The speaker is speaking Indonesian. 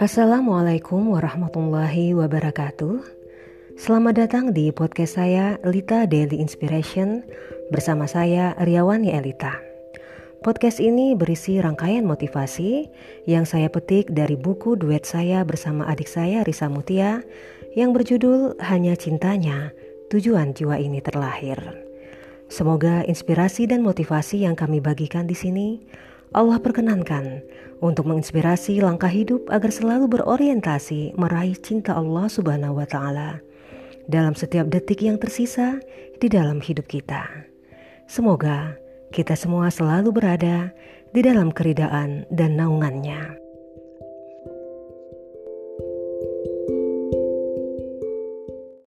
Assalamualaikum warahmatullahi wabarakatuh. Selamat datang di podcast saya Lita Daily Inspiration bersama saya Riawani Elita. Podcast ini berisi rangkaian motivasi yang saya petik dari buku duet saya bersama adik saya Risa Mutia yang berjudul Hanya Cintanya, Tujuan Jiwa Ini Terlahir. Semoga inspirasi dan motivasi yang kami bagikan di sini Allah perkenankan untuk menginspirasi langkah hidup agar selalu berorientasi meraih cinta Allah Subhanahu wa taala dalam setiap detik yang tersisa di dalam hidup kita. Semoga kita semua selalu berada di dalam keridaan dan naungannya.